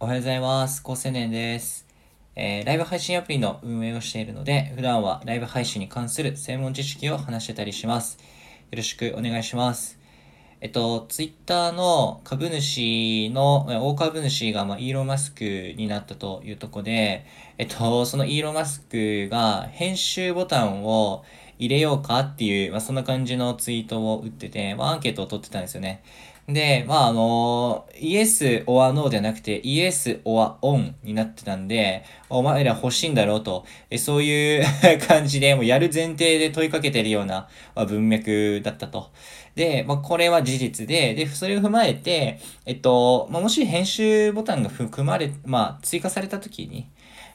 おはようございます。高青年です。えーライブ配信アプリの運営をしているので、普段はライブ配信に関する専門知識を話してたりします。よろしくお願いします。えっと、ツイッターの株主の、大株主が、まあ、イーロン・マスクになったというとこで、えっと、そのイーロン・マスクが編集ボタンを入れようかっていう、まあ、そんな感じのツイートを打ってて、まあ、アンケートを取ってたんですよね。で、まあ、あの、イエス or no ではなくて、イエス or on になってたんで、お前ら欲しいんだろうと、えそういう 感じで、もうやる前提で問いかけてるような、まあ、文脈だったと。で、まあ、これは事実で、で、それを踏まえて、えっと、まあ、もし編集ボタンが含まれ、まあ、追加されたときに、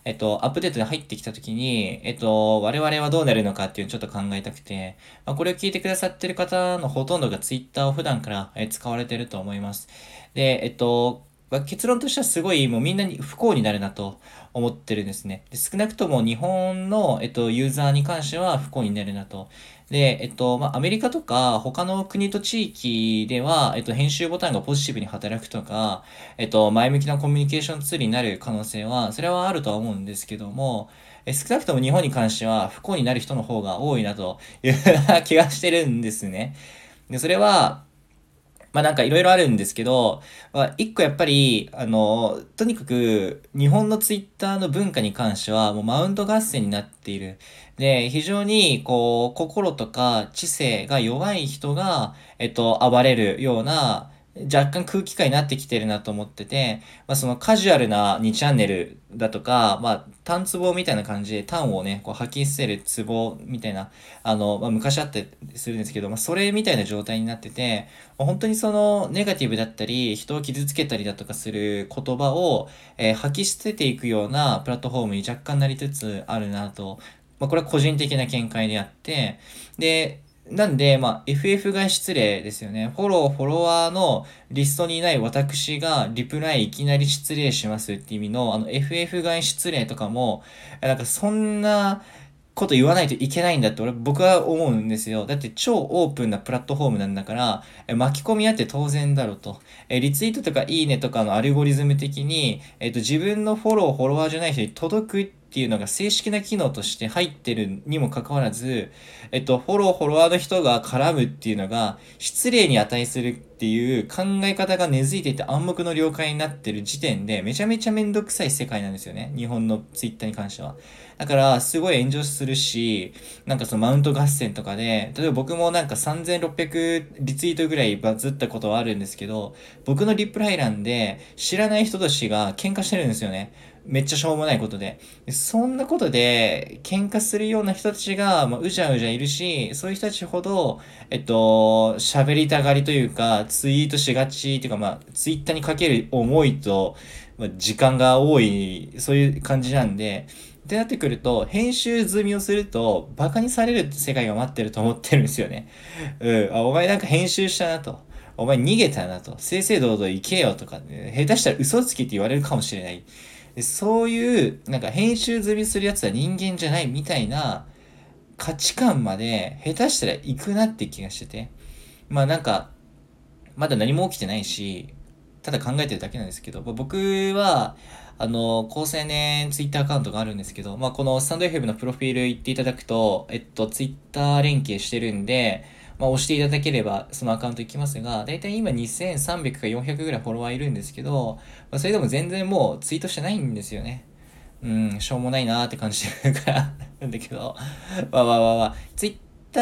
えっと、アップデートで入ってきたときに、えっと、我々はどうなるのかっていうのをちょっと考えたくて、まあ、これを聞いてくださってる方のほとんどがツイッターを普段からえ使われてると思います。で、えっと、結論としてはすごいもうみんなに不幸になるなと思ってるんですね。で少なくとも日本の、えっと、ユーザーに関しては不幸になるなと。で、えっと、まあ、アメリカとか他の国と地域では、えっと、編集ボタンがポジティブに働くとか、えっと、前向きなコミュニケーションツールになる可能性は、それはあるとは思うんですけども、え少なくとも日本に関しては不幸になる人の方が多いなという気がしてるんですね。で、それは、まあなんかいろいろあるんですけど、まあ一個やっぱり、あの、とにかく日本のツイッターの文化に関してはもうマウント合戦になっている。で、非常にこう、心とか知性が弱い人が、えっと、暴れるような、若干空気感になってきてるなと思ってて、まあそのカジュアルな2チャンネルだとか、まあ単壺みたいな感じで単をね、こう吐き捨てる壺みたいな、あの、まあ昔あったりするんですけど、まあそれみたいな状態になってて、本当にそのネガティブだったり、人を傷つけたりだとかする言葉を、えー吐き捨てていくようなプラットフォームに若干なりつつあるなと、まあこれは個人的な見解であって、で、なんで、まあ、FF が失礼ですよね。フォロー、フォロワーのリストにいない私がリプライいきなり失礼しますって意味の、あの、FF が失礼とかも、なんかそんなこと言わないといけないんだって俺、僕は思うんですよ。だって超オープンなプラットフォームなんだから、巻き込みあって当然だろうと。えリツイートとかいいねとかのアルゴリズム的に、えっ、と、自分のフォロー、フォロワーじゃない人に届くっていうのが正式な機能として入ってるにもかかわらず、えっと、フォロー、フォロワーの人が絡むっていうのが、失礼に値するっていう考え方が根付いていて暗黙の了解になってる時点で、めちゃめちゃめんどくさい世界なんですよね。日本のツイッターに関しては。だから、すごい炎上するし、なんかそのマウント合戦とかで、例えば僕もなんか3600リツイートぐらいバズったことはあるんですけど、僕のリプライ欄で知らない人同士が喧嘩してるんですよね。めっちゃしょうもないことで。そんなことで喧嘩するような人たちが、まあ、うじゃうじゃいるし、そういう人たちほど、えっと、喋りたがりというか、ツイートしがちっていうか、まあ、ツイッターにかける思いと、まあ、時間が多い、そういう感じなんで、ってなってくると、編集済みをすると、バカにされるって世界が待ってると思ってるんですよね。うん。あ、お前なんか編集したなと。お前逃げたなと。正々堂々行けよとか、ね、下手したら嘘つきって言われるかもしれない。でそういう、なんか編集済みするやつは人間じゃないみたいな価値観まで下手したら行くなって気がしてて。まあなんか、まだ何も起きてないし、ただ考えてるだけなんですけど、僕は、あの、高青年ツイッターアカウントがあるんですけど、まあこのスタンド FM のプロフィール行っていただくと、えっと、ツイッター連携してるんで、まあ、押していただければそのアカウント行きますが、だいたい今2300か400ぐらいフォロワーいるんですけど、まあ、それでも全然もうツイートしてないんですよね。うん、しょうもないなーって感じてるからなんだけど、まあまあまあまあ、ツイッタ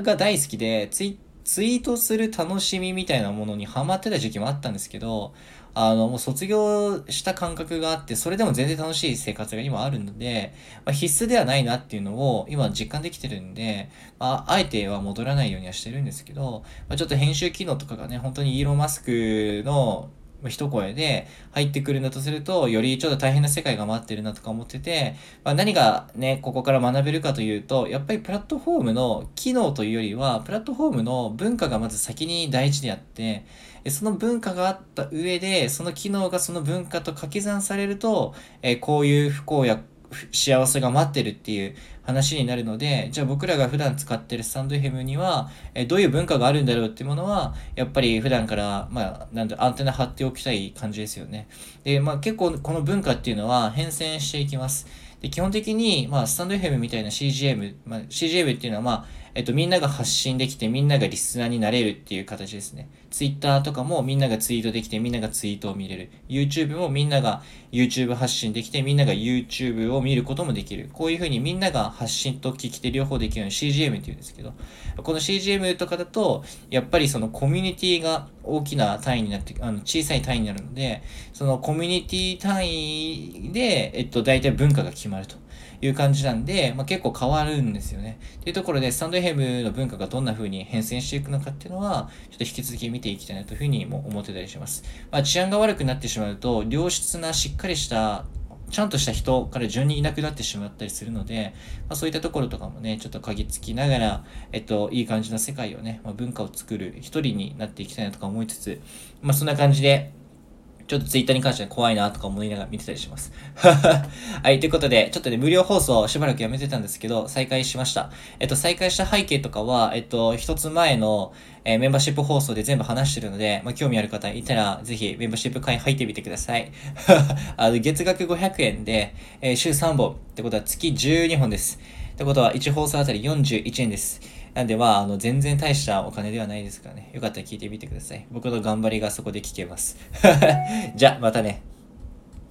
ーが大好きで、ツイッツイートする楽しみみたいなものにハマってた時期もあったんですけど、あの、もう卒業した感覚があって、それでも全然楽しい生活が今あるので、まあ、必須ではないなっていうのを今実感できてるんで、まあ、あえては戻らないようにはしてるんですけど、まあ、ちょっと編集機能とかがね、本当にイーロン・マスクの一声で入ってくるんだとすると、よりちょっと大変な世界が待ってるなとか思ってて、まあ、何がね、ここから学べるかというと、やっぱりプラットフォームの機能というよりは、プラットフォームの文化がまず先に大事であって、その文化があった上で、その機能がその文化と掛け算されると、えこういう不幸や幸せが待ってるっていう話になるので、じゃあ僕らが普段使ってるスタンド FM には、えどういう文化があるんだろうっていうものは、やっぱり普段から、まあ、なんだ、アンテナ張っておきたい感じですよね。で、まあ結構この文化っていうのは変遷していきます。で、基本的に、まあ、スタンド FM みたいな CGM、まあ、CGM っていうのは、まあ、えっと、みんなが発信できて、みんながリスナーになれるっていう形ですね。Twitter とかもみんながツイートできて、みんながツイートを見れる。YouTube もみんなが YouTube 発信できて、みんなが YouTube を見ることもできる。こういうふうにみんなが発信と聞き手両方できるように CGM っていうんですけど、この CGM とかだと、やっぱりそのコミュニティが大きな単位になって、あの小さい単位になるので、そのコミュニティ単位で、えっと、大体文化が決まると。いう感じなんで、まあ、結構変わるんですよね。というところで、スタンド FM の文化がどんな風に変遷していくのかっていうのは、ちょっと引き続き見ていきたいなというふうにも思ってたりします。まあ、治安が悪くなってしまうと、良質なしっかりしたちゃんとした人から順にいなくなってしまったりするので、まあ、そういったところとかもね、ちょっと鍵付きながら、えっと、いい感じの世界をね、まあ、文化を作る一人になっていきたいなとか思いつつ、まあ、そんな感じで、ちょっとツイッターに関しては怖いなとか思いながら見てたりします。はい、ということで、ちょっとね、無料放送しばらくやめてたんですけど、再開しました。えっと、再開した背景とかは、えっと、一つ前の、えー、メンバーシップ放送で全部話してるので、まあ、興味ある方いたら、ぜひメンバーシップ会入ってみてください。あの、月額500円で、えー、週3本ってことは月12本です。ってことは1放送あたり41円です。なんでまあ、あの、全然大したお金ではないですからね。よかったら聞いてみてください。僕の頑張りがそこで聞けます。じゃ、またね。